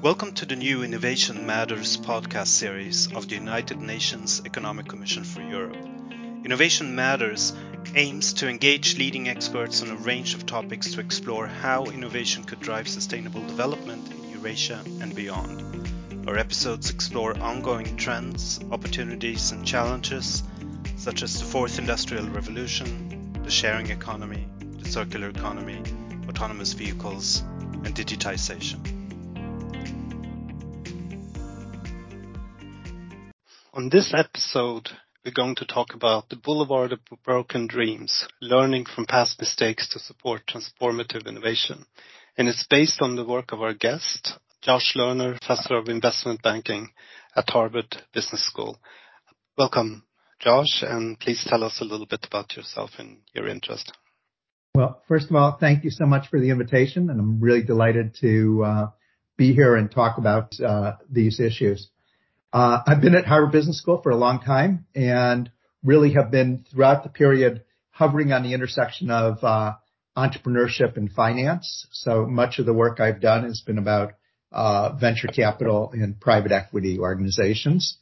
Welcome to the new Innovation Matters podcast series of the United Nations Economic Commission for Europe. Innovation Matters aims to engage leading experts on a range of topics to explore how innovation could drive sustainable development in Eurasia and beyond. Our episodes explore ongoing trends, opportunities, and challenges, such as the fourth industrial revolution, the sharing economy, the circular economy, autonomous vehicles, and digitization. On this episode, we're going to talk about the Boulevard of Broken Dreams, learning from past mistakes to support transformative innovation. And it's based on the work of our guest, Josh Lerner, Professor of Investment Banking at Harvard Business School. Welcome, Josh, and please tell us a little bit about yourself and your interest. Well, first of all, thank you so much for the invitation, and I'm really delighted to uh, be here and talk about uh, these issues. Uh, I've been at Harvard Business School for a long time and really have been throughout the period hovering on the intersection of uh, entrepreneurship and finance. So much of the work I've done has been about uh, venture capital and private equity organizations.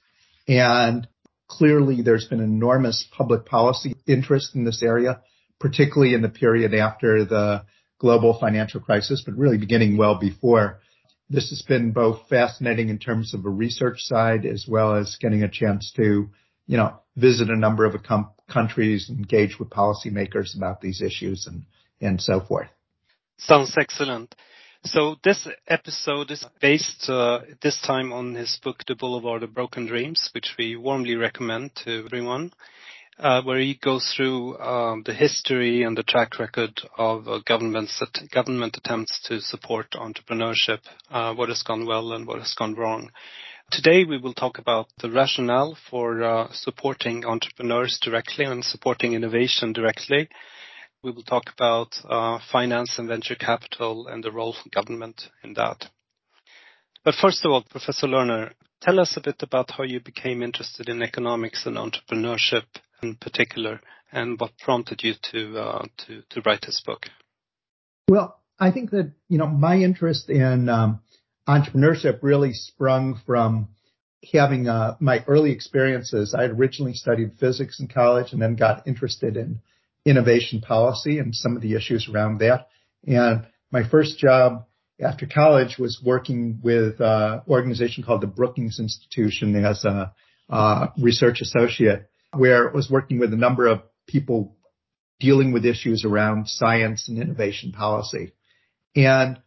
And clearly there's been enormous public policy interest in this area, particularly in the period after the global financial crisis, but really beginning well before this has been both fascinating in terms of a research side as well as getting a chance to, you know, visit a number of countries, engage with policymakers about these issues and, so forth. Sounds excellent. So this episode is based uh, this time on his book, The Boulevard of Broken Dreams, which we warmly recommend to everyone where he goes through um, the history and the track record of uh, government attempts to support entrepreneurship, uh, what has gone well and what has gone wrong. Today we will talk about the rationale for uh, supporting entrepreneurs directly and supporting innovation directly. We will talk about uh, finance and venture capital and the role of government in that. But first of all, Professor Lerner, tell us a bit about how you became interested in economics and entrepreneurship in particular, and what prompted you to uh, to to write this book? Well, I think that you know my interest in um, entrepreneurship really sprung from having uh, my early experiences. I had originally studied physics in college and then got interested in innovation policy and some of the issues around that. And my first job after college was working with an uh, organization called the Brookings Institution as a uh, research associate where it was working with a number of people dealing with issues around science and innovation policy. And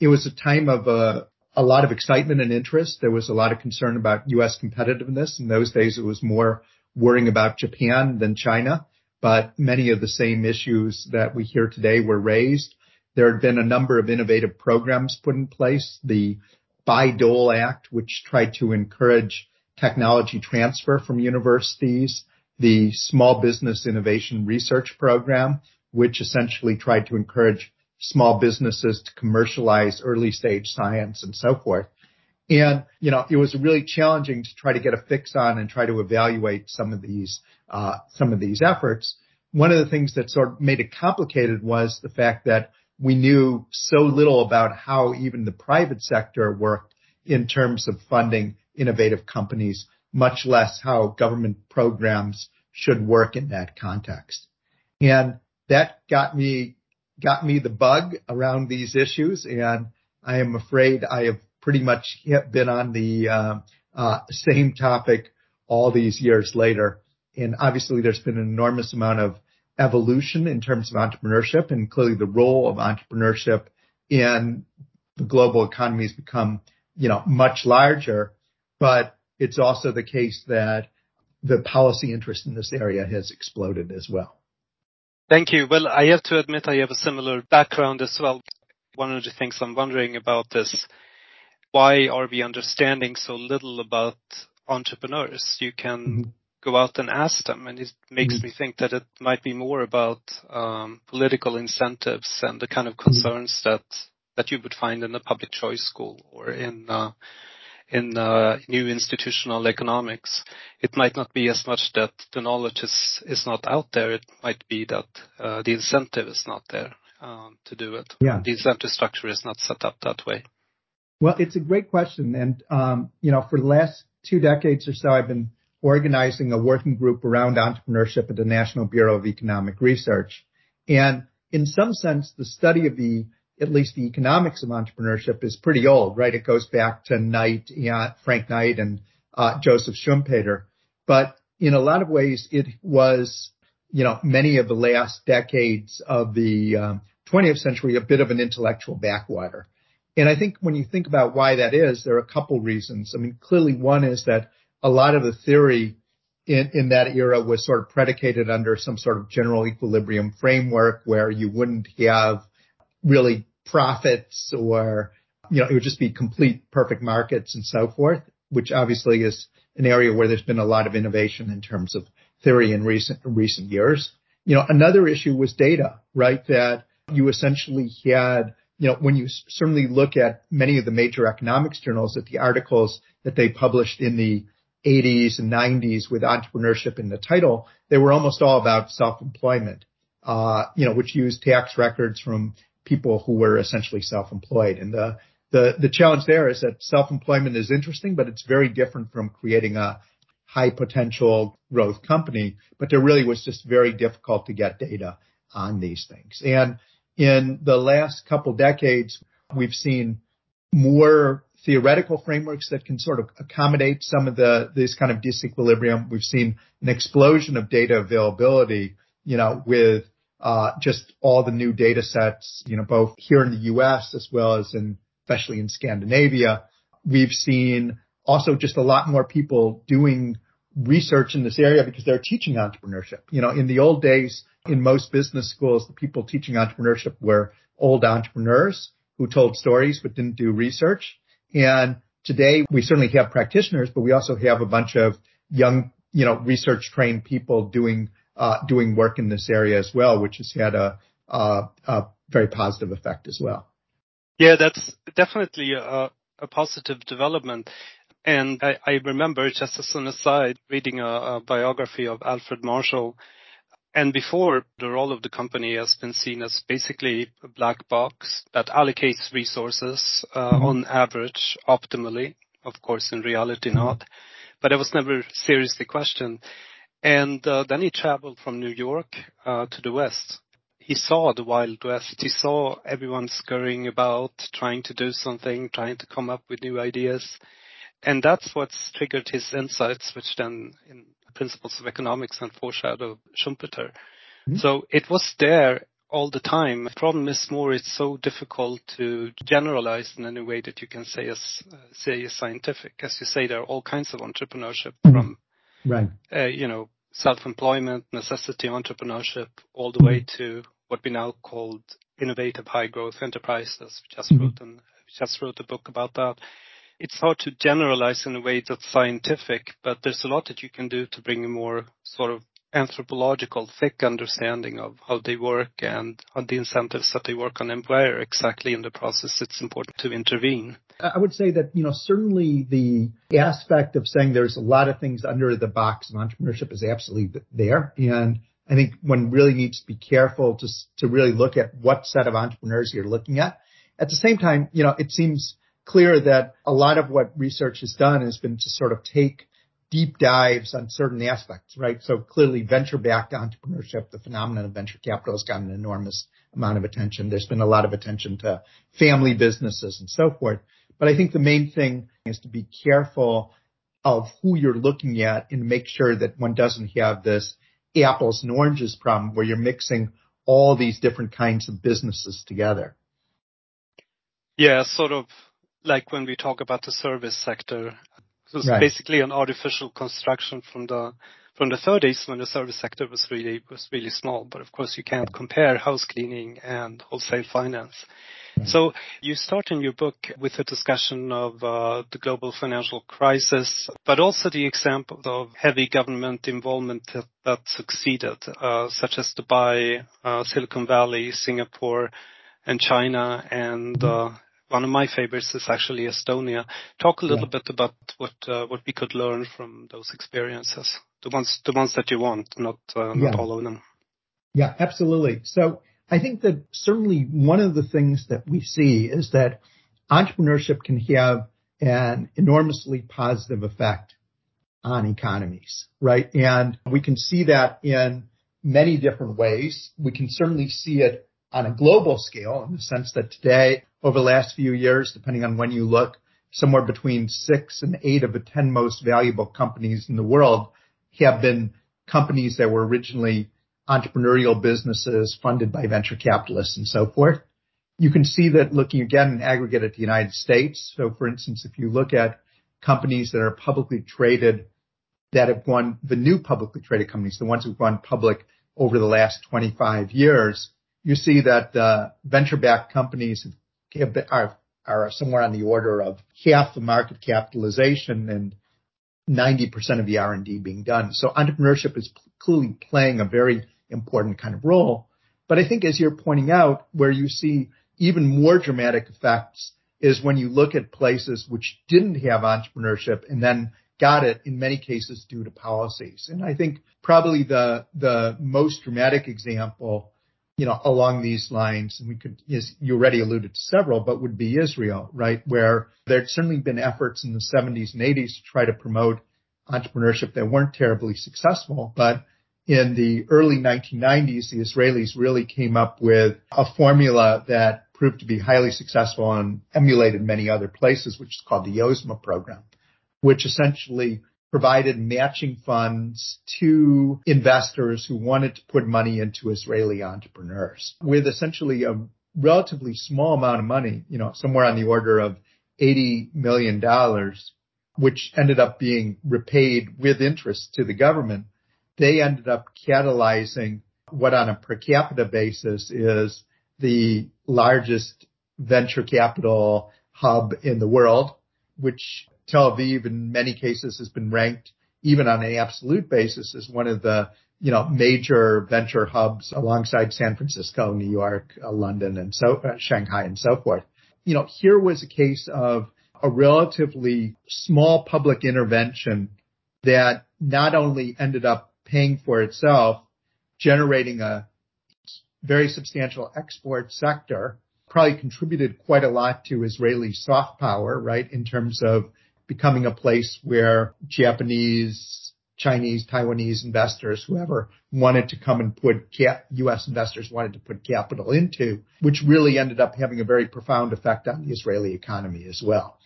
it was a time of uh, a lot of excitement and interest. There was a lot of concern about U.S. competitiveness. In those days, it was more worrying about Japan than China, but many of the same issues that we hear today were raised. There had been a number of innovative programs put in place. The Bayh-Dole Act, which tried to encourage technology transfer from universities the Small Business Innovation Research Program, which essentially tried to encourage small businesses to commercialize early stage science and so forth. And, you know, it was really challenging to try to get a fix on and try to evaluate some of these, uh, some of these efforts. One of the things that sort of made it complicated was the fact that we knew so little about how even the private sector worked in terms of funding innovative companies, much less how government programs should work in that context. And that got me, got me the bug around these issues. And I am afraid I have pretty much been on the uh, uh, same topic all these years later. And obviously there's been an enormous amount of evolution in terms of entrepreneurship and clearly the role of entrepreneurship in the global economy has become, you know, much larger, but it's also the case that the policy interest in this area has exploded as well. Thank you. Well, I have to admit I have a similar background as well. One of the things I'm wondering about is why are we understanding so little about entrepreneurs? You can mm-hmm. go out and ask them, and it makes mm-hmm. me think that it might be more about um, political incentives and the kind of mm-hmm. concerns mm-hmm. that that you would find in a public choice school or in uh, in uh, new institutional economics, it might not be as much that the knowledge is, is not out there. It might be that uh, the incentive is not there um, to do it. Yeah. The incentive structure is not set up that way. Well, it's a great question. And, um, you know, for the last two decades or so, I've been organizing a working group around entrepreneurship at the National Bureau of Economic Research. And in some sense, the study of the, at least the economics of entrepreneurship is pretty old, right? It goes back to Knight, Frank Knight and uh, Joseph Schumpeter. But in a lot of ways, it was, you know, many of the last decades of the um, 20th century, a bit of an intellectual backwater. And I think when you think about why that is, there are a couple reasons. I mean, clearly one is that a lot of the theory in, in that era was sort of predicated under some sort of general equilibrium framework where you wouldn't have really profits or, you know, it would just be complete perfect markets and so forth, which obviously is an area where there's been a lot of innovation in terms of theory in recent, recent years. You know, another issue was data, right? That you essentially had, you know, when you certainly look at many of the major economics journals that the articles that they published in the 80s and 90s with entrepreneurship in the title, they were almost all about self-employment, uh, you know, which used tax records from people who were essentially self-employed. And the, the, the challenge there is that self-employment is interesting, but it's very different from creating a high potential growth company. But there really was just very difficult to get data on these things. And in the last couple decades, we've seen more theoretical frameworks that can sort of accommodate some of the this kind of disequilibrium. We've seen an explosion of data availability, you know, with just all the new data sets, you know, both here in the U.S. as well as in especially in Scandinavia. We've seen also just a lot more people doing research in this area because they're teaching entrepreneurship. You know, in the old days, in most business schools, the people teaching entrepreneurship were old entrepreneurs who told stories but didn't do research. And today we certainly have practitioners, but we also have a bunch of young, you know, research trained people doing, uh, doing work in this area as well, which has had a, a, a very positive effect as well. Yeah, that's definitely a, a positive development. And I, I, remember, just as an aside, reading a, a, biography of Alfred Marshall. And before, the role of the company has been seen as basically a black box that allocates resources uh, mm-hmm. on average optimally. Of course, in reality, mm-hmm. not. But it was never seriously questioned. And uh, then he traveled from New York uh, to the West. He saw the Wild West. He saw everyone scurrying about, trying to do something, trying to come up with new ideas and that's what's triggered his insights, which then in principles of economics and foreshadow Schumpeter. Mm-hmm. So it was there all the time. The problem is more it's so difficult to generalize in any way that you can say as uh, say as scientific. As you say, there are all kinds of entrepreneurship mm-hmm. from right. Uh, you know self-employment, necessity entrepreneurship, all the way mm-hmm. to what we now call innovative high growth enterprises. We just mm-hmm. wrote an, just wrote a book about that it's hard to generalize in a way that's scientific, but there's a lot that you can do to bring a more sort of anthropological, thick understanding of how they work and the incentives that they work on and where exactly in the process it's important to intervene. I would say that, you know, certainly the aspect of saying there's a lot of things under the box of entrepreneurship is absolutely there. And I think one really needs to be careful to, to really look at what set of entrepreneurs you're looking at. At the same time, you know, it seems clear that a lot of what research has done has been to sort of take deep dives on certain aspects, right? So clearly venture-backed entrepreneurship, the phenomenon of venture capital has gotten an enormous amount of attention. There's been a lot of attention to family businesses and so forth. But I think the main thing is to be careful of who you're looking at and make sure that one doesn't have this apples and oranges problem where you're mixing all these different kinds of businesses together. Yeah, sort of like when we talk about the service sector. It's right. basically an artificial construction from the from the 30s when the service sector was really was really small. But of course, you can't compare house cleaning and wholesale finance. So you start in your book with a discussion of uh, the global financial crisis, but also the example of heavy government involvement that, that succeeded, uh, such as Dubai, uh, Silicon Valley, Singapore, and China, and mm-hmm. uh, one of my favorites is actually Estonia. Talk a little bit about what uh, what we could learn from those experiences. The ones the ones that you want, not uh, all of them. Yeah, absolutely. So I think that certainly one of the things that we see is that entrepreneurship can have an enormously positive effect on economies, right? And we can see that in many different ways. We can certainly see it on a global scale in the sense that today, over the last few years, depending on when you look, somewhere between six and eight of the 10 most valuable companies in the world have been companies that were originally entrepreneurial businesses funded by venture capitalists and so forth. You can see that looking again in aggregate at the United States. So for instance, if you look at companies that are publicly traded that have gone, the new publicly traded companies, the ones who've gone public over the last 25 years, you see that uh, venture-backed companies have are are somewhere on the order of half the market capitalization and 90% of the R&D being done. So entrepreneurship is clearly playing a very important kind of role. But I think as you're pointing out, where you see even more dramatic effects is when you look at places which didn't have entrepreneurship and then got it in many cases due to policies. And I think probably the, the most dramatic example you know, along these lines, and we could, yes, you already alluded to several, but would be Israel, right? Where there'd certainly been efforts in the 70s and 80s to try to promote entrepreneurship that weren't terribly successful. But in the early 1990s, the Israelis really came up with a formula that proved to be highly successful and emulated many other places, which is called the Yozma program, which essentially provided matching funds to investors who wanted to put money into Israeli entrepreneurs with essentially a relatively small amount of money, you know, somewhere on the order of $80 million, which ended up being repaid with interest to the government. They ended up catalyzing what on a per capita basis is the largest venture capital hub in the world, which Tel Aviv in many cases has been ranked even on an absolute basis as one of the you know major venture hubs alongside San Francisco, New York, uh, London, and so uh, Shanghai and so forth. You know, here was a case of a relatively small public intervention that not only ended up paying for itself, generating a very substantial export sector, probably contributed quite a lot to Israeli soft power, right, in terms of becoming a place where Japanese, Chinese, Taiwanese investors, whoever wanted to come and put cap, U.S. investors wanted to put capital into, which really ended up having a very profound effect on the Israeli economy as well.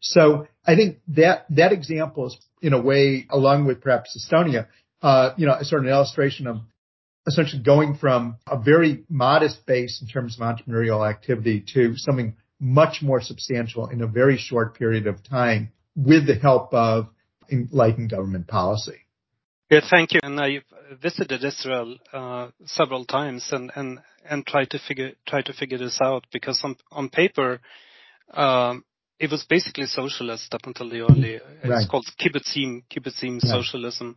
So I think that that example is, in a way, along with perhaps Estonia, uh, you know, sort of an illustration of essentially going from a very modest base in terms of entrepreneurial activity to something much more substantial in a very short period of time with the help of enlightened government policy. Yeah, thank you. And I visited Israel uh, several times and, and, and tried to figure try to figure this out because on on paper um, it was basically socialist up until the early. Right. Called kibbutzim kibbutzim right. socialism.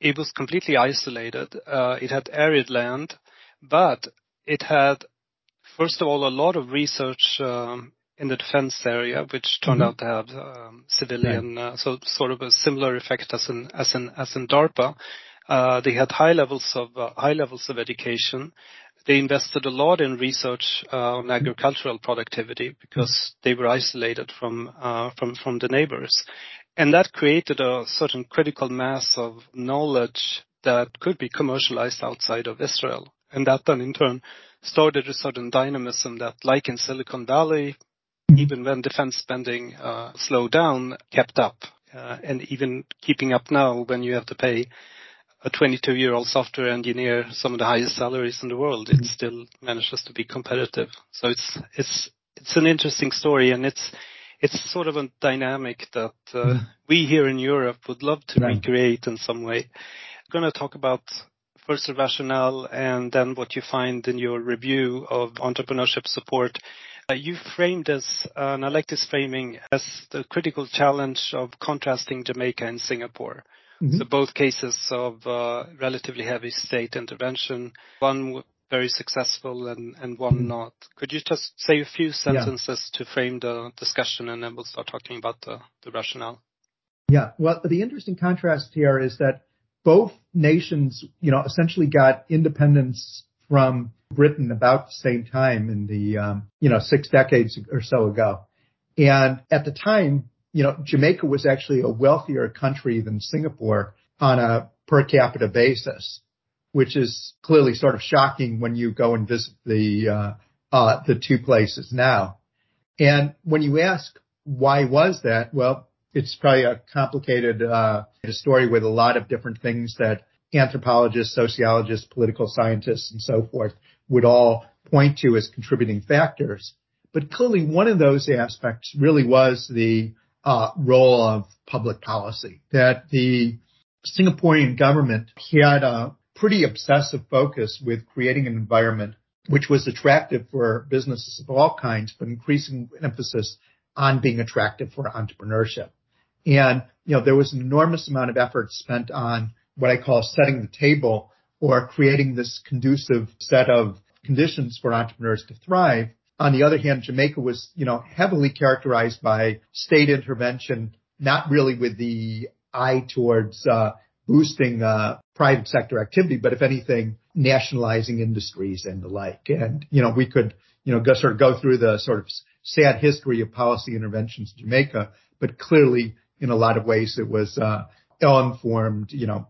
It was completely isolated. Uh, it had arid land, but it had first of all a lot of research um, in the defense area, which turned mm-hmm. out to have um, civilian, uh, so sort of a similar effect as in as in as in DARPA. Uh, they had high levels of uh, high levels of education. They invested a lot in research uh, on agricultural productivity because mm-hmm. they were isolated from uh, from from the neighbors, and that created a certain critical mass of knowledge that could be commercialized outside of Israel, and that then in turn started a certain dynamism that, like in Silicon Valley, even when defense spending uh, slowed down, kept up. Uh, and even keeping up now when you have to pay a 22-year-old software engineer some of the highest salaries in the world, it still manages to be competitive. So it's it's it's an interesting story, and it's it's sort of a dynamic that uh, mm. we here in Europe would love to recreate in some way. I'm going to talk about first the rationale and then what you find in your review of entrepreneurship support you framed this, uh, and I like this framing, as the critical challenge of contrasting Jamaica and Singapore. Mm-hmm. So both cases of uh, relatively heavy state intervention, one very successful and, and one mm-hmm. not. Could you just say a few sentences yeah. to frame the discussion and then we'll start talking about the, the rationale? Yeah, well, the interesting contrast here is that both nations, you know, essentially got independence from Britain about the same time in the, um, you know, six decades or so ago. And at the time, you know, Jamaica was actually a wealthier country than Singapore on a per capita basis, which is clearly sort of shocking when you go and visit the uh, uh, the two places now. And when you ask why was that, well, it's probably a complicated uh, story with a lot of different things that anthropologists, sociologists, political scientists, and so forth would all point to as contributing factors. But clearly, one of those aspects really was the uh, role of public policy. That the Singaporean government had a pretty obsessive focus with creating an environment which was attractive for businesses of all kinds, but increasing emphasis on being attractive for entrepreneurship. And, you know, there was an enormous amount of effort spent on what I call setting the table or creating this conducive set of conditions for entrepreneurs to thrive. On the other hand, Jamaica was, you know, heavily characterized by state intervention, not really with the eye towards uh, boosting uh, private sector activity, but if anything, nationalizing industries and the like. And you know, we could, you know, go sort of go through the sort of sad history of policy interventions in Jamaica, but clearly, in a lot of ways, it was uh, ill-informed, you know,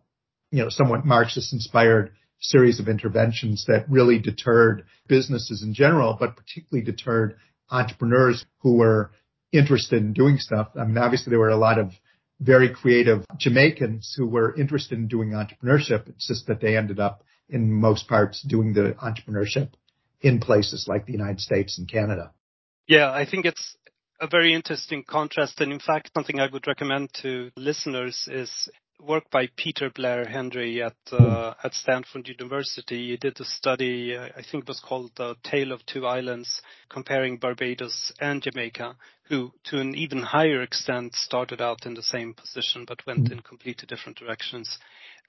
you know, somewhat Marxist-inspired series of interventions that really deterred businesses in general, but particularly deterred entrepreneurs who were interested in doing stuff. I mean, obviously there were a lot of very creative Jamaicans who were interested in doing entrepreneurship. It's just that they ended up in most parts doing the entrepreneurship in places like the United States and Canada. Yeah, I think it's a very interesting contrast. And in fact, something I would recommend to listeners is work by Peter Blair Henry at uh, at Stanford University. He did a study, uh, I think it was called "The Tale of Two Islands," comparing Barbados and Jamaica, who, to an even higher extent, started out in the same position but went in completely different directions.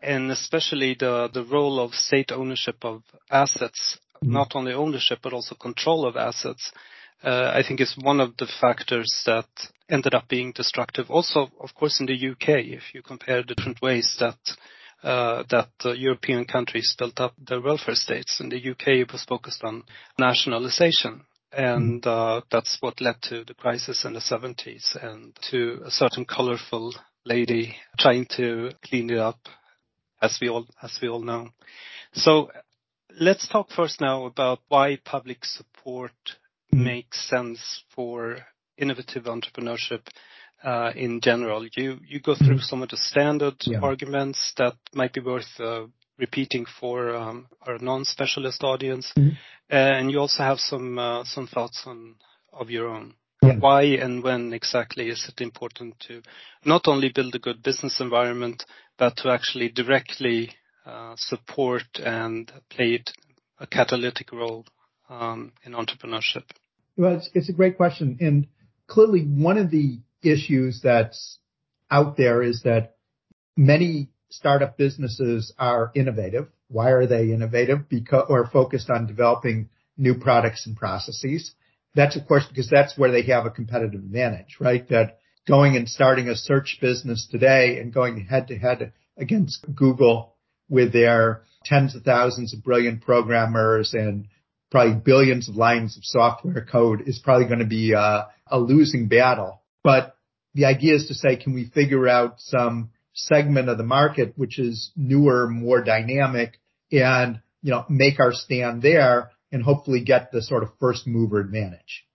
And especially the the role of state ownership of assets, mm-hmm. not only ownership but also control of assets uh, I think is one of the factors that ended up being destructive. Also, of course, in the UK, if you compare different ways that uh, that uh, European countries built up their welfare states. In the UK, it was focused on nationalization. And uh, that's what led to the crisis in the 70s and to a certain colorful lady trying to clean it up, as we all as we all know. So let's talk first now about why public support. Makes sense for innovative entrepreneurship uh, in general. You you go through mm-hmm. some of the standard arguments that might be worth uh, repeating for um, our non-specialist audience, mm-hmm. and you also have some uh, some thoughts on of your own. Why and when exactly is it important to not only build a good business environment, but to actually directly uh, support and play a catalytic role um, in entrepreneurship? Well, it's, it's a great question. And clearly one of the issues that's out there is that many startup businesses are innovative. Why are they innovative? Because, or focused on developing new products and processes. That's of course because that's where they have a competitive advantage, right? That going and starting a search business today and going head to head against Google with their tens of thousands of brilliant programmers and probably billions of lines of software code is probably going to be a, a losing battle. But the idea is to say, can we figure out some segment of the market which is newer, more dynamic and, you know, make our stand there and hopefully get the sort of first mover advantage.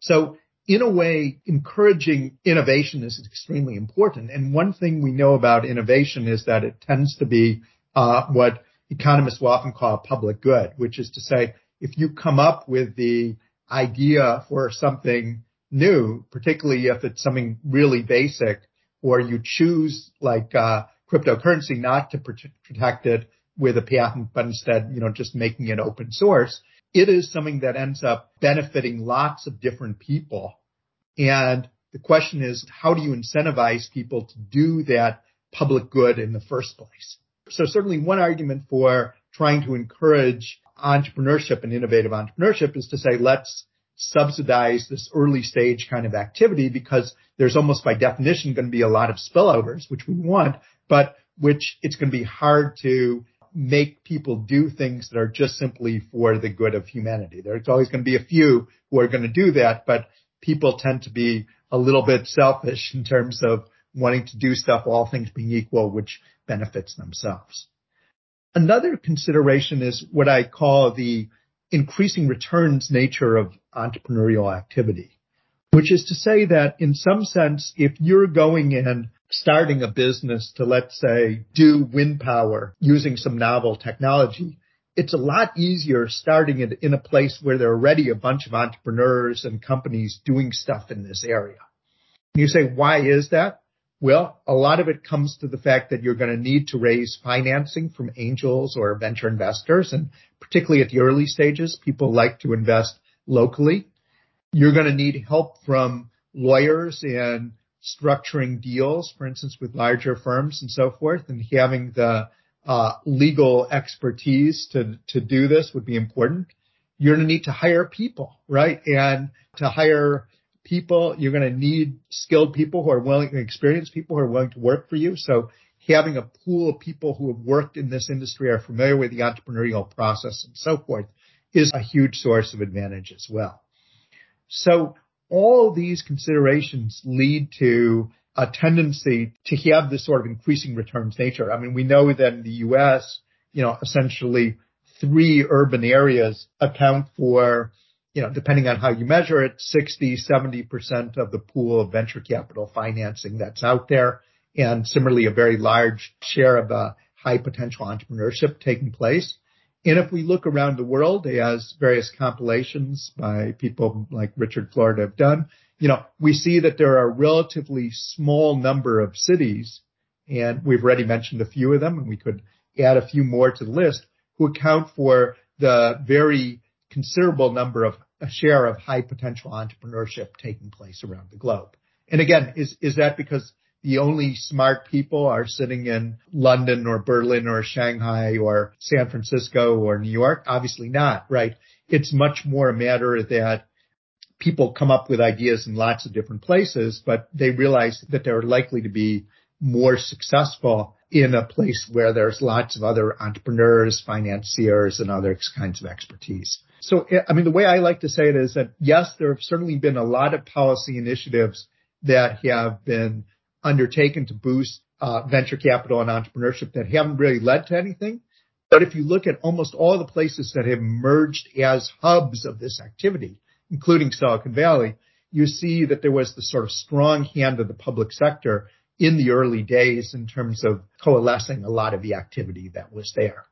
So in a way, encouraging innovation is extremely important. And one thing we know about innovation is that it tends to be uh, what economists will often call a public good, which is to say, if you come up with the idea for something new, particularly if it's something really basic, or you choose like uh, cryptocurrency not to protect it with a patent, but instead, you know, just making it open source, it is something that ends up benefiting lots of different people. And the question is, how do you incentivize people to do that public good in the first place? So certainly one argument for trying to encourage entrepreneurship and innovative entrepreneurship is to say, let's subsidize this early stage kind of activity because there's almost by definition going to be a lot of spillovers, which we want, but which it's going to be hard to make people do things that are just simply for the good of humanity. There's always going to be a few who are going to do that, but people tend to be a little bit selfish in terms of wanting to do stuff, all things being equal, which benefits themselves. Another consideration is what I call the increasing returns nature of entrepreneurial activity, which is to say that in some sense, if you're going and starting a business to, let's say, do wind power using some novel technology, it's a lot easier starting it in a place where there are already a bunch of entrepreneurs and companies doing stuff in this area. And you say, why is that? Well, a lot of it comes to the fact that you're going to need to raise financing from angels or venture investors. And particularly at the early stages, people like to invest locally. You're going to need help from lawyers and structuring deals, for instance, with larger firms and so forth, and having the uh, legal expertise to, to do this would be important. You're going to need to hire people, right? And to hire people, you're going to need skilled people who are willing, experienced people who are willing to work for you. So having a pool of people who have worked in this industry, are familiar with the entrepreneurial process and so forth is a huge source of advantage as well. So all these considerations lead to a tendency to have this sort of increasing returns nature. I mean, we know that in the U.S., you know, essentially three urban areas account for, you know, depending on how you measure it, 60, 70% of the pool of venture capital financing that's out there. And similarly, a very large share of the high potential entrepreneurship taking place. And if we look around the world, as various compilations by people like Richard Florida have done, you know, we see that there are a relatively small number of cities, and we've already mentioned a few of them, and we could add a few more to the list, who account for the very considerable number of a share of high potential entrepreneurship taking place around the globe. And again, is, is that because the only smart people are sitting in London or Berlin or Shanghai or San Francisco or New York? Obviously not, right? It's much more a matter that people come up with ideas in lots of different places, but they realize that they're likely to be more successful in a place where there's lots of other entrepreneurs, financiers, and other kinds of expertise. So, I mean, the way I like to say it is that yes, there have certainly been a lot of policy initiatives that have been undertaken to boost uh, venture capital and entrepreneurship that haven't really led to anything. But if you look at almost all the places that have emerged as hubs of this activity, including Silicon Valley, you see that there was the sort of strong hand of the public sector in the early days in terms of coalescing a lot of the activity that was there.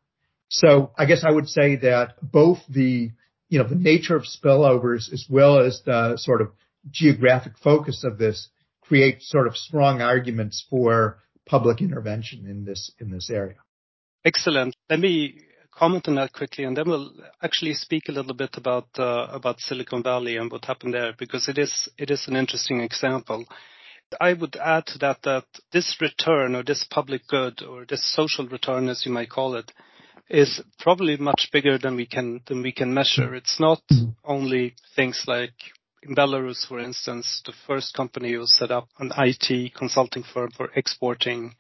So I guess I would say that both the, you know, the nature of spillovers as well as the sort of geographic focus of this create sort of strong arguments for public intervention in this, in this area. Excellent. Let me comment on that quickly, and then we'll actually speak a little bit about uh, about Silicon Valley and what happened there, because it is it is an interesting example. I would add to that that this return or this public good or this social return, as you might call it, is probably much bigger than we can than we can measure. It's not only things like in Belarus, for instance, the first company was set up an IT consulting firm for exporting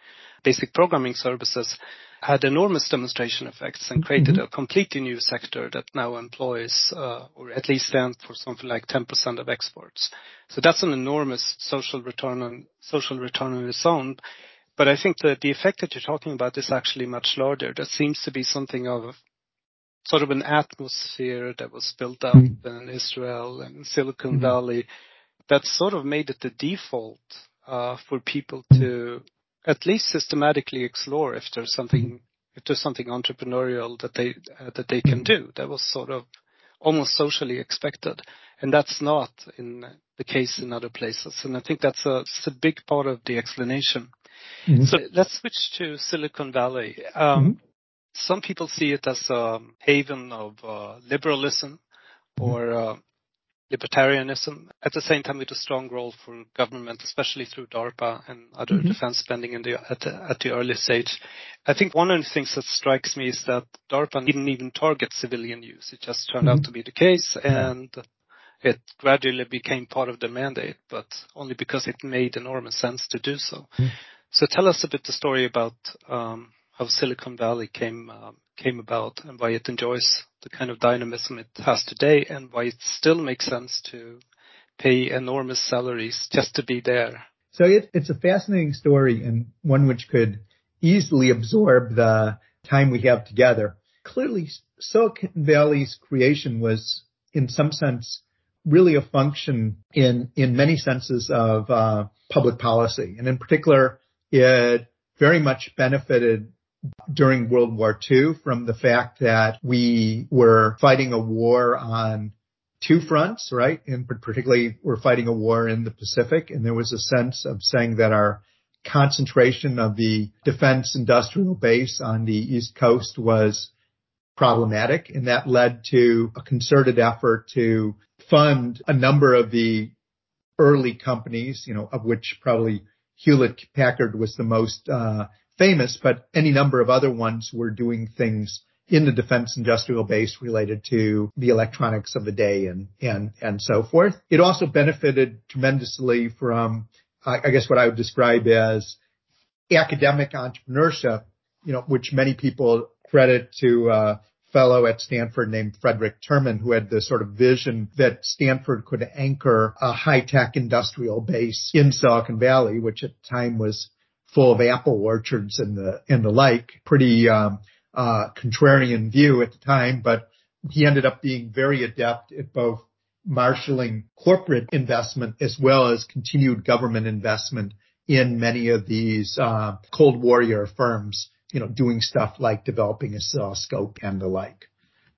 basic programming services had enormous demonstration effects and created mm-hmm. a completely new sector that now employs, uh, or at least stands for something like 10% of exports. So that's an enormous social return on social return on its own. But I think that the effect that you're talking about is actually much larger. That seems to be something of sort of an atmosphere that was built up mm-hmm. in Israel and Silicon mm-hmm. Valley that sort of made it the default uh, for people to at least systematically explore if there's something if there's something entrepreneurial that they uh, that they can do. That was sort of almost socially expected, and that's not in the case in other places. And I think that's a, a big part of the explanation. Mm-hmm. So let's switch to Silicon Valley. Um, mm-hmm. Some people see it as a haven of uh, liberalism or uh, libertarianism. At the same time, with a strong role for government, especially through DARPA and other mm-hmm. defense spending in the, at, the, at the early stage. I think one of the things that strikes me is that DARPA didn't even target civilian use. It just turned mm-hmm. out to be the case, and it gradually became part of the mandate, but only because it made enormous sense to do so. Mm-hmm. So tell us a bit the story about um, how Silicon Valley came um, came about and why it enjoys the kind of dynamism it has today and why it still makes sense to pay enormous salaries just to be there. So it, it's a fascinating story and one which could easily absorb the time we have together. Clearly, Silicon Valley's creation was, in some sense, really a function in in many senses of uh, public policy, and in particular, it very much benefited during World War II from the fact that we were fighting a war on two fronts, right? And particularly we're fighting a war in the Pacific. And there was a sense of saying that our concentration of the defense industrial base on the East Coast was problematic. And that led to a concerted effort to fund a number of the early companies, you know, of which probably Hewlett Packard was the most uh, famous, but any number of other ones were doing things in the defense industrial base related to the electronics of the day and and and so forth. It also benefited tremendously from, I guess, what I would describe as academic entrepreneurship, you know, which many people credit to a fellow at Stanford named Frederick Terman, who had the sort of vision that Stanford could anchor a high tech industrial base in Silicon Valley, which at the time was full of apple orchards and the and the like. Pretty um, uh, contrarian view at the time, but he ended up being very adept at both marshaling corporate investment as well as continued government investment in many of these uh, Cold Warrior firms, you know, doing stuff like developing a oscilloscope and the like.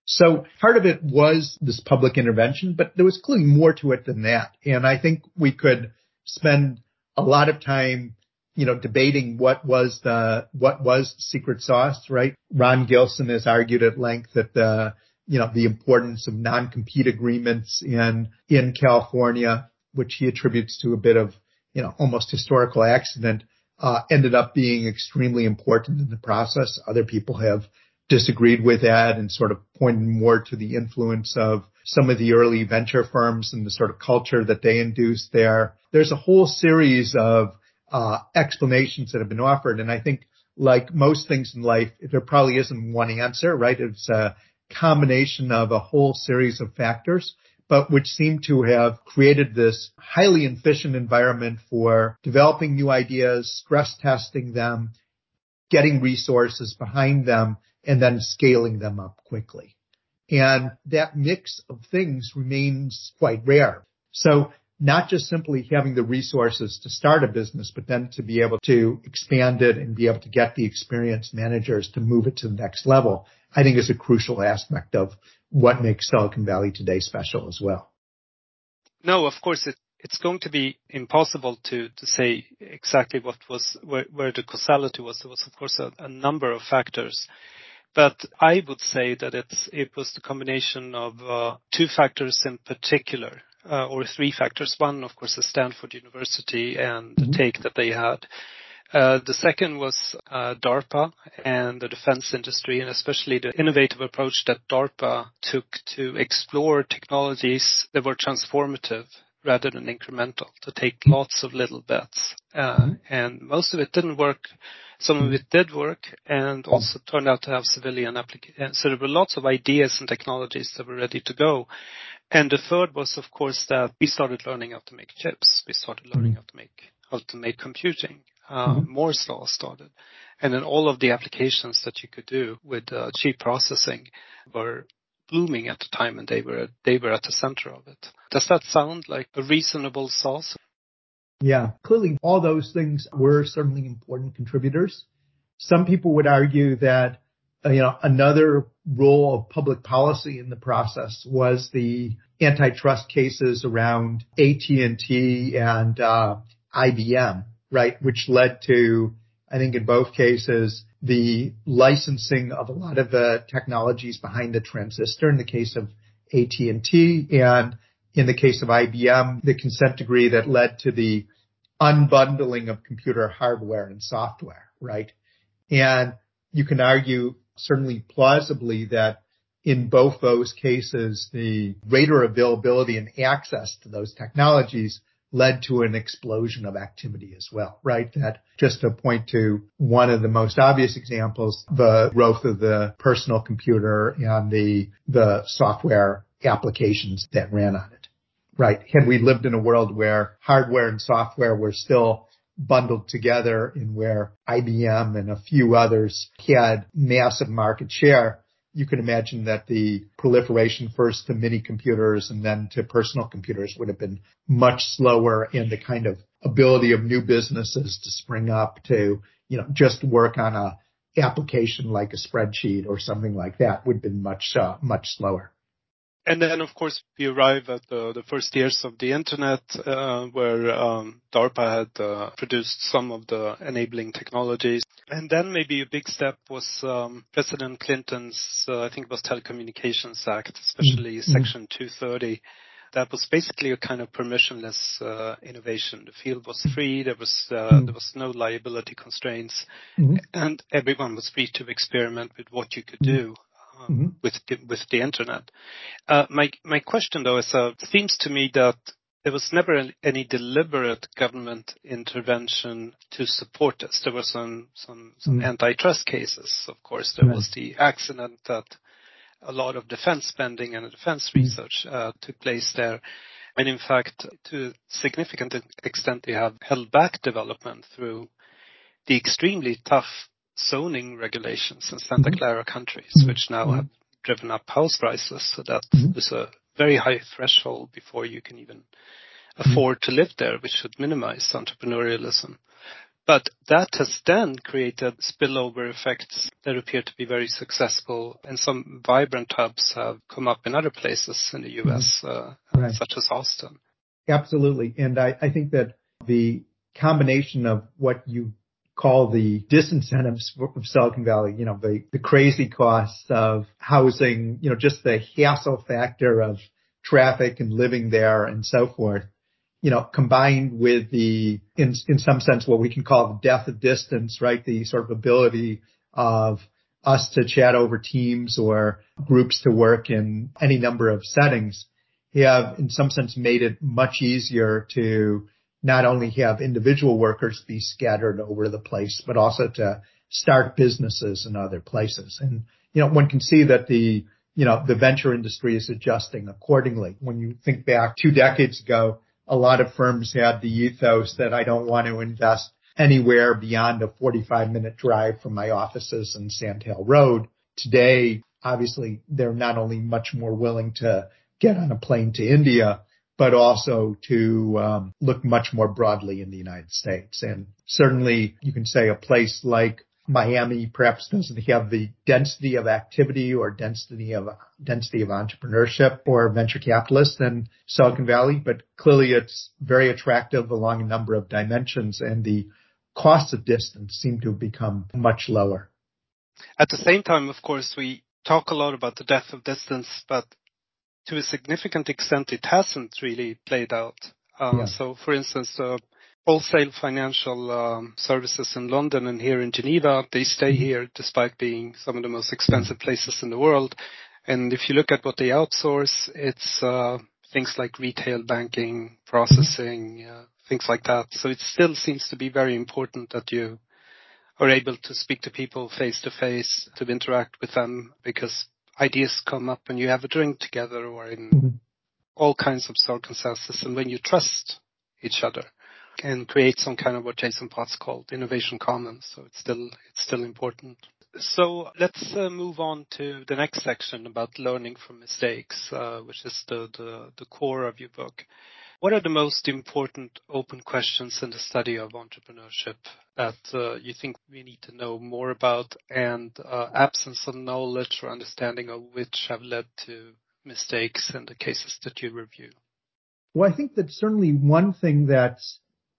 So part of it was this public intervention, but there was clearly more to it than that. And I think we could spend a lot of time you know, debating what was the, what was secret sauce, right? Ron Gilson has argued at length that the, you know, the importance of non-compete agreements in, in California, which he attributes to a bit of, you know, almost historical accident, ended up being extremely important in the process. Other people have disagreed with that and sort of pointed more to the influence of some of the early venture firms and the sort of culture that they induced there. There's a whole series of uh, explanations that have been offered. And I think like most things in life, there probably isn't one answer, right? It's a combination of a whole series of factors, but which seem to have created this highly efficient environment for developing new ideas, stress testing them, getting resources behind them, and then scaling them up quickly. And that mix of things remains quite rare. So not just simply having the resources to start a business, but then to be able to expand it and be able to get the experienced managers to move it to the next level, I think is a crucial aspect of what makes Silicon Valley today special as well. No, of course it, it's going to be impossible to, to say exactly what was where, where the causality was. There was of course a, a number of factors. But I would say that it's, it was the combination of uh, two factors in particular uh, or three factors. One, of course, is Stanford University and mm-hmm. the take that they had. Uh, the second was uh, DARPA and the defense industry, and especially the innovative approach that DARPA took to explore technologies that were transformative rather than incremental, to take lots of little bets. Uh. And most of it didn't work. Some of it did work and also turned out to have civilian applications. So there were lots of ideas and technologies that were ready to go. And the third was, of course, that we started learning how to make chips. We started learning how to make how to make computing. Uh, mm-hmm. Moore's law started, and then all of the applications that you could do with uh, cheap processing were blooming at the time, and they were they were at the center of it. Does that sound like a reasonable sauce? Yeah, clearly all those things were certainly important contributors. Some people would argue that uh, you know, another role of public policy in the process was the antitrust cases around AT&T and uh, IBM, right, which led to, I think in both cases, the licensing of a lot of the technologies behind the transistor in the case of AT&T and in the case of IBM, the consent decree that led to the unbundling of computer hardware and software, right? And you can argue certainly plausibly that in both those cases, the greater availability and access to those technologies led to an explosion of activity as well, right? That just to point to one of the most obvious examples, the growth of the personal computer and the, the software applications that ran on it. right? Had we lived in a world where hardware and software were still bundled together and where IBM and a few others had massive market share, you can imagine that the proliferation first to mini computers and then to personal computers would have been much slower and the kind of ability of new businesses to spring up to, you know, just work on a application like a spreadsheet or something like that would have been much, uh, much slower. And then, of course, we arrive at the, the first years of the internet, uh, where um, DARPA had uh, produced some of the enabling technologies. And then maybe a big step was um, President Clinton's, uh, I think it was Telecommunications Act, especially mm-hmm. Section 230. That was basically a kind of permissionless uh, innovation. The field was free. There was uh, mm-hmm. there was no liability constraints, mm-hmm. and everyone was free to experiment with what you could do mm-hmm. with the, with the internet. Uh, my my question though is, uh, it seems to me that there was never any deliberate government intervention to support this. There were some some, some mm. antitrust cases, of course. There right. was the accident that a lot of defense spending and defense mm. research uh, took place there. And in fact, to a significant extent, they have held back development through the extremely tough zoning regulations in Santa mm-hmm. Clara countries, mm-hmm. which now have driven up house prices. So that mm-hmm. a very high threshold before you can even afford to live there, which should minimize entrepreneurialism. But that has then created spillover effects that appear to be very successful, and some vibrant hubs have come up in other places in the U.S., uh, right. such as Austin. Absolutely. And I, I think that the combination of what you call the disincentives of Silicon Valley, you know, the, the crazy costs of housing, you know, just the hassle factor of traffic and living there and so forth, you know, combined with the, in, in some sense, what we can call the death of distance, right? The sort of ability of us to chat over teams or groups to work in any number of settings have in some sense made it much easier to not only have individual workers be scattered over the place, but also to start businesses in other places. And, you know, one can see that the, you know, the venture industry is adjusting accordingly. When you think back two decades ago, a lot of firms had the ethos that I don't want to invest anywhere beyond a 45 minute drive from my offices in Sand Hill Road. Today, obviously, they're not only much more willing to get on a plane to India, but also to um, look much more broadly in the United States. And certainly you can say a place like Miami perhaps doesn't have the density of activity or density of density of entrepreneurship or venture capitalists than Silicon Valley, but clearly it's very attractive along a number of dimensions and the costs of distance seem to have become much lower. At the same time, of course, we talk a lot about the death of distance, but to a significant extent, it hasn't really played out. Um, yeah. So, for instance, uh, wholesale financial um, services in London and here in Geneva, they stay mm-hmm. here despite being some of the most expensive places in the world. And if you look at what they outsource, it's uh, things like retail banking, processing, uh, things like that. So it still seems to be very important that you are able to speak to people face to face, to interact with them, because ideas come up when you have a drink together or in mm-hmm. all kinds of circumstances and when you trust each other and create some kind of what Jason Potts called innovation commons. So it's still, it's still important. So let's uh, move on to the next section about learning from mistakes, uh, which is the, the, the core of your book. What are the most important open questions in the study of entrepreneurship that uh, you think we need to know more about and uh, absence of knowledge or understanding of which have led to mistakes in the cases that you review? Well, I think that certainly one thing that's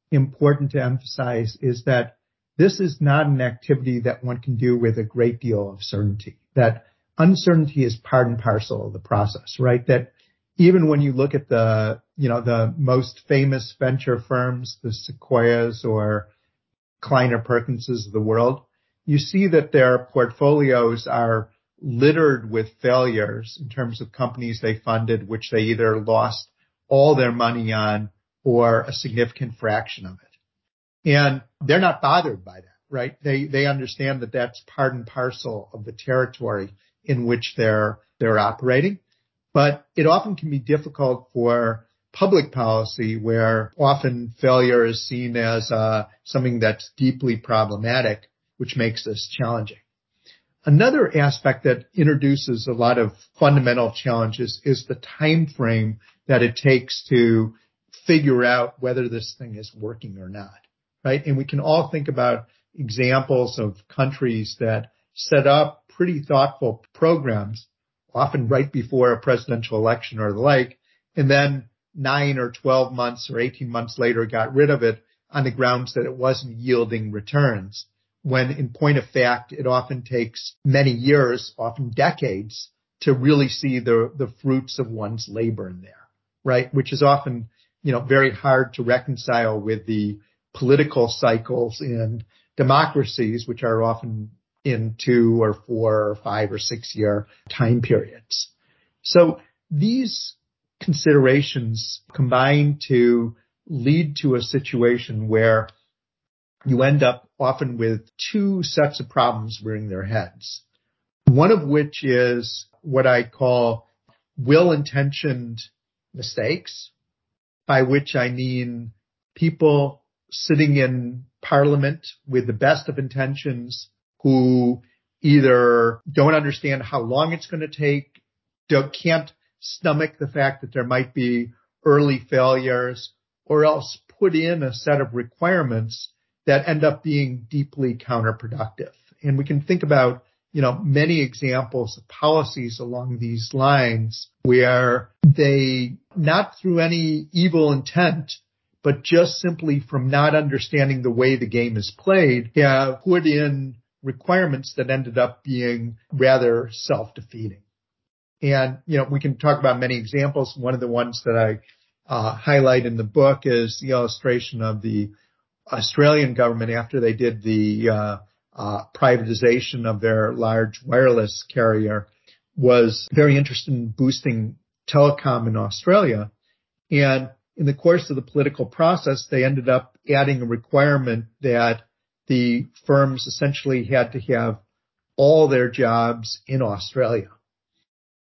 important to emphasize is that this is not an activity that one can do with a great deal of certainty. That uncertainty is part and parcel of the process, right? That even when you look at the, you know, the most famous venture firms, the Sequoias or Kleiner Perkinses of the world, you see that their portfolios are littered with failures in terms of companies they funded, which they either lost all their money on or a significant fraction of it. And they're not bothered by that, right? They, they understand that that's part and parcel of the territory in which they're, they're operating but it often can be difficult for public policy where often failure is seen as uh, something that's deeply problematic, which makes this challenging. Another aspect that introduces a lot of fundamental challenges is the time frame that it takes to figure out whether this thing is working or not, right? And we can all think about examples of countries that set up pretty thoughtful programs, often right before a presidential election or the like, and then nine or 12 months or 18 months later got rid of it on the grounds that it wasn't yielding returns. When in point of fact, it often takes many years, often decades to really see the, the fruits of one's labor in there, right? Which is often, you know, very hard to reconcile with the political cycles in democracies, which are often in two or four or five or six year time periods. So these considerations combine to lead to a situation where you end up often with two sets of problems rearing their heads. One of which is what I call will intentioned mistakes, by which I mean people sitting in parliament with the best of intentions who either don't understand how long it's going to take, can't stomach the fact that there might be early failures or else put in a set of requirements that end up being deeply counterproductive. And we can think about, you know, many examples of policies along these lines where they, not through any evil intent, but just simply from not understanding the way the game is played, have put in requirements that ended up being rather self-defeating. And, you know, we can talk about many examples. One of the ones that I uh, highlight in the book is the illustration of the Australian government after they did the uh, uh, privatization of their large wireless carrier was very interested in boosting telecom in Australia. And in the course of the political process, they ended up adding a requirement that the firms essentially had to have all their jobs in Australia.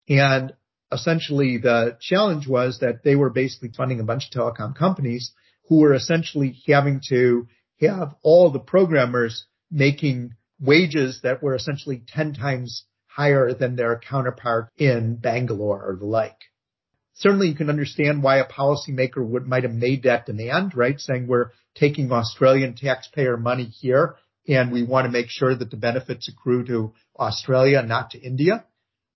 And essentially the challenge was that they were basically funding a bunch of telecom companies who were essentially having to have all the programmers making wages that were essentially 10 times higher than their counterpart in Bangalore or the like. Certainly you can understand why a policymaker would, might have made that demand, right? Saying we're taking Australian taxpayer money here and we want to make sure that the benefits accrue to Australia, not to India.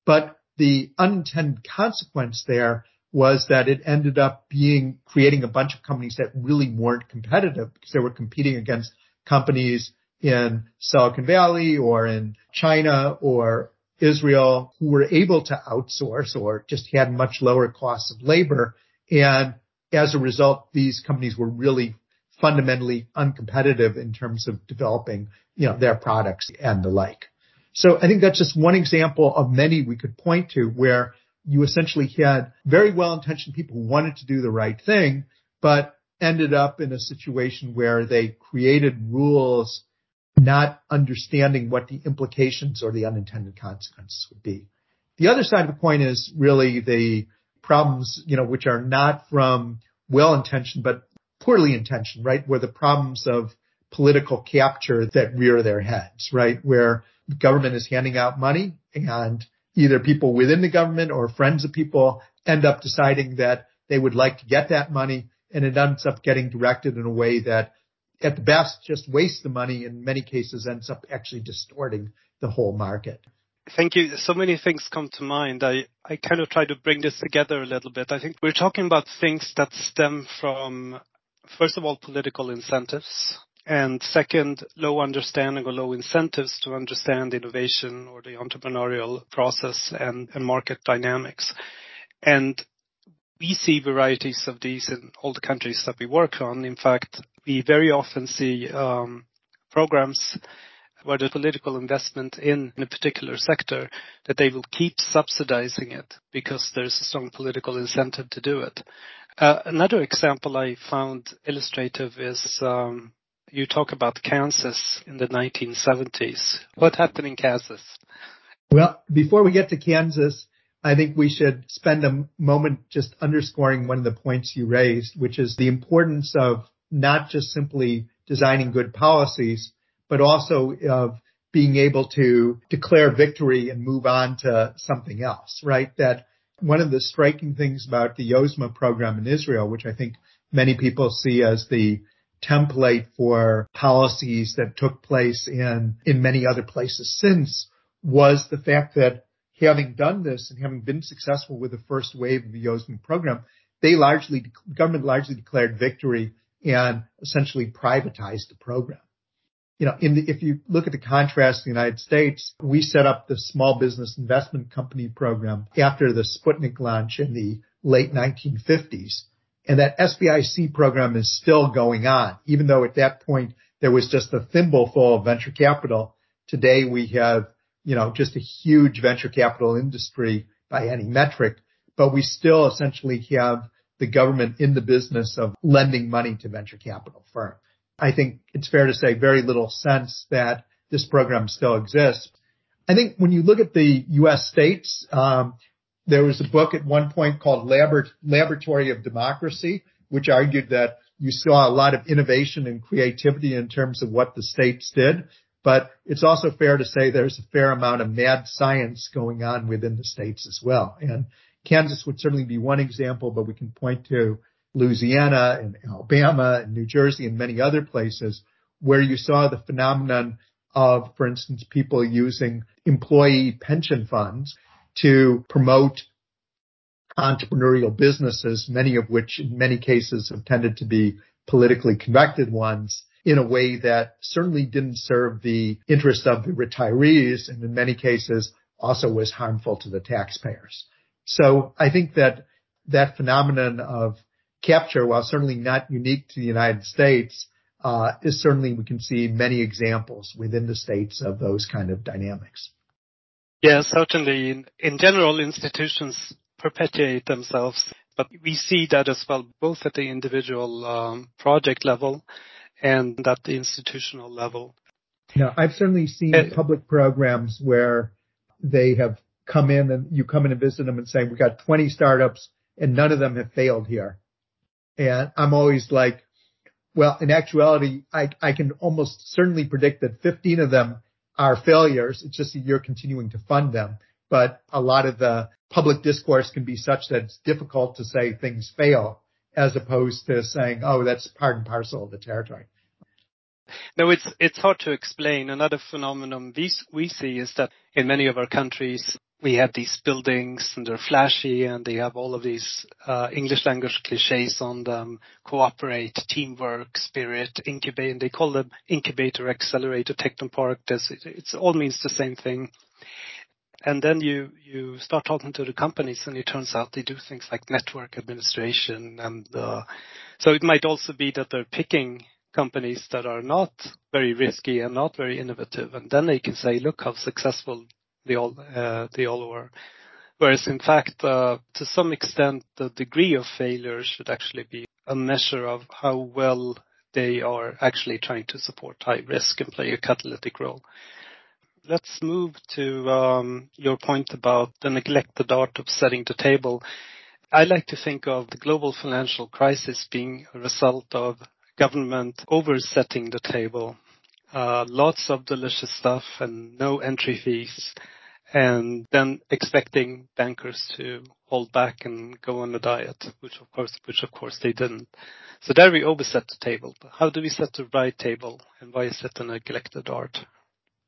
But the unintended consequence there was that it ended up being creating a bunch of companies that really weren't competitive because they were competing against companies in Silicon Valley or in China or Israel who were able to outsource or just had much lower costs of labor. And as a result, these companies were really fundamentally uncompetitive in terms of developing, you know, their products and the like. So I think that's just one example of many we could point to where you essentially had very well-intentioned people who wanted to do the right thing, but ended up in a situation where they created rules not understanding what the implications or the unintended consequences would be. The other side of the coin is really the problems, you know, which are not from well-intentioned, but poorly intentioned, right? Where the problems of political capture that rear their heads, right? Where the government is handing out money and either people within the government or friends of people end up deciding that they would like to get that money and it ends up getting directed in a way that at best just wastes the money in many cases ends up actually distorting the whole market. Thank you. So many things come to mind. I, I kind of try to bring this together a little bit. I think we're talking about things that stem from, first of all, political incentives and second, low understanding or low incentives to understand innovation or the entrepreneurial process and, and market dynamics. And we see varieties of these in all the countries that we work on. In fact, we very often see um, programs where the political investment in a particular sector that they will keep subsidizing it because there's a strong political incentive to do it. Uh, another example I found illustrative is um, you talk about Kansas in the 1970s. What happened in Kansas? Well, before we get to Kansas, I think we should spend a moment just underscoring one of the points you raised, which is the importance of not just simply designing good policies, but also of being able to declare victory and move on to something else, right? That one of the striking things about the Yozma program in Israel, which I think many people see as the template for policies that took place in, in many other places since, was the fact that having done this and having been successful with the first wave of the Yozma program, they largely, government largely declared victory and essentially privatized the program. You know, in the, if you look at the contrast in the United States, we set up the Small Business Investment Company program after the Sputnik launch in the late 1950s. And that SBIC program is still going on, even though at that point there was just a thimbleful of venture capital. Today we have, you know, just a huge venture capital industry by any metric, but we still essentially have the government in the business of lending money to venture capital firms. I think it's fair to say very little sense that this program still exists. I think when you look at the U.S. states, um, there was a book at one point called Labor- Laboratory of Democracy, which argued that you saw a lot of innovation and creativity in terms of what the states did. But it's also fair to say there's a fair amount of mad science going on within the states as well. And Kansas would certainly be one example, but we can point to Louisiana and Alabama and New Jersey and many other places where you saw the phenomenon of, for instance, people using employee pension funds to promote entrepreneurial businesses, many of which in many cases have tended to be politically convicted ones in a way that certainly didn't serve the interest of the retirees and in many cases also was harmful to the taxpayers. So I think that that phenomenon of capture, while certainly not unique to the United States, uh, is certainly we can see many examples within the states of those kind of dynamics. Yeah, certainly. In, in general, institutions perpetuate themselves, but we see that as well, both at the individual um, project level and at the institutional level. Yeah, I've certainly seen uh, public programs where they have come in and you come in and visit them and say, we got 20 startups and none of them have failed here. And I'm always like, well, in actuality, I, I can almost certainly predict that 15 of them are failures. It's just that you're continuing to fund them. But a lot of the public discourse can be such that it's difficult to say things fail as opposed to saying, oh, that's part and parcel of the territory. No, it's it's hard to explain. Another phenomenon we we see is that in many of our countries we have these buildings and they're flashy and they have all of these uh, English language cliches on them: cooperate, teamwork, spirit, incubate. And they call them incubator, accelerator, technopark. This it, it's all means the same thing. And then you you start talking to the companies, and it turns out they do things like network administration, and uh, so it might also be that they're picking companies that are not very risky and not very innovative, and then they can say, "Look how successful all uh, they all were." Whereas in fact, uh, to some extent, the degree of failure should actually be a measure of how well they are actually trying to support high risk and play a catalytic role. Let's move to um, your point about the neglected art of setting the table. I like to think of the global financial crisis being a result of government oversetting the table. Uh, lots of delicious stuff and no entry fees, and then expecting bankers to hold back and go on a diet, which of course, which of course they didn't. So there we overset the table. How do we set the right table, and why is it a neglected art?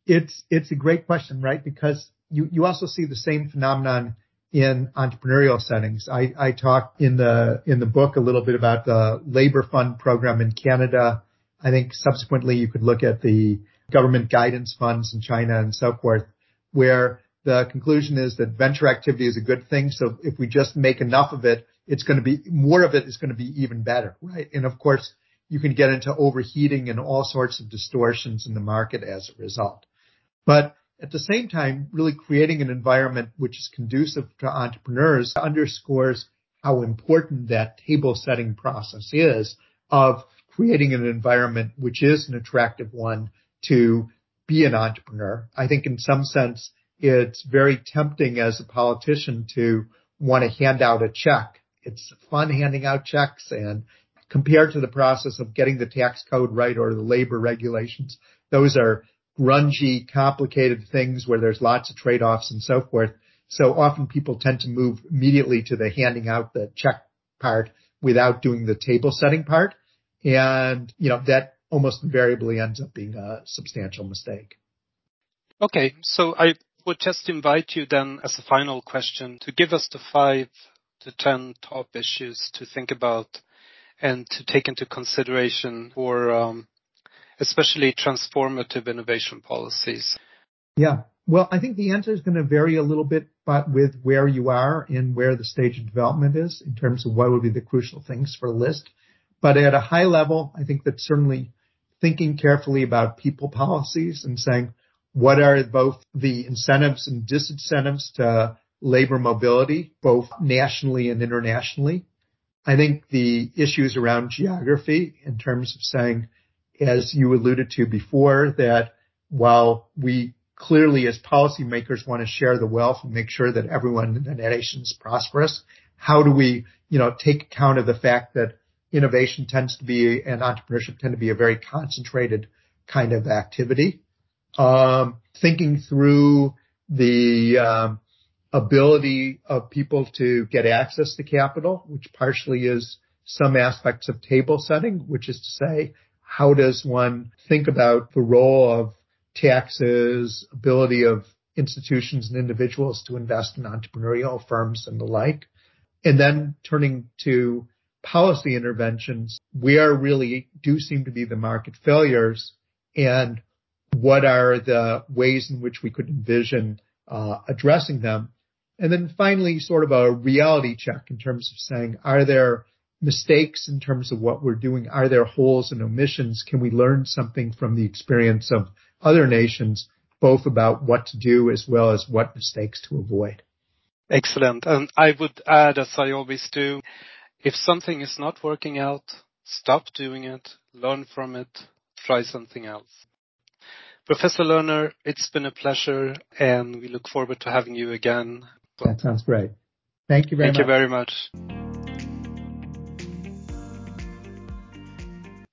It's it's a great question, right? Because you you also see the same phenomenon in entrepreneurial settings. I, I talk in the in the book a little bit about the labor fund program in Canada. I think subsequently you could look at the government guidance funds in China and so forth, where the conclusion is that venture activity is a good thing. So if we just make enough of it, it's going to be more of it is going to be even better, right? And of course, you can get into overheating and all sorts of distortions in the market as a result. But at the same time, really creating an environment which is conducive to entrepreneurs underscores how important that table setting process is of creating an environment which is an attractive one to be an entrepreneur. I think in some sense, it's very tempting as a politician to want to hand out a check. It's fun handing out checks and compared to the process of getting the tax code right or the labor regulations, those are grungy, complicated things where there's lots of trade-offs and so forth. So often people tend to move immediately to the handing out the check part without doing the table setting part. And, you know, that almost invariably ends up being a substantial mistake. Okay. So I would just invite you then as a final question to give us the five to 10 top issues to think about and to take into consideration for um, especially transformative innovation policies? Yeah. Well, I think the answer is going to vary a little bit, but with where you are and where the stage of development is in terms of what would be the crucial things for the list. But at a high level, I think that certainly thinking carefully about people policies and saying, what are both the incentives and disincentives to labor mobility, both nationally and internationally? I think the issues around geography in terms of saying, as you alluded to before, that while we clearly as policymakers want to share the wealth and make sure that everyone in the nation is prosperous, how do we, you know, take account of the fact that innovation tends to be and entrepreneurship tend to be a very concentrated kind of activity? Um, thinking through the um, ability of people to get access to capital, which partially is some aspects of table setting, which is to say, how does one think about the role of taxes, ability of institutions and individuals to invest in entrepreneurial firms and the like. And then turning to policy interventions, where really do seem to be the market failures and what are the ways in which we could envision uh, addressing them. And then finally, sort of a reality check in terms of saying, are there mistakes in terms of what we're doing? Are there holes and omissions? Can we learn something from the experience of other nations, both about what to do as well as what mistakes to avoid? Excellent. And I would add, as I always do, if something is not working out, stop doing it, learn from it, try something else. Professor Lerner, it's been a pleasure and we look forward to having you again. That sounds great. Thank you very Thank much. you very much.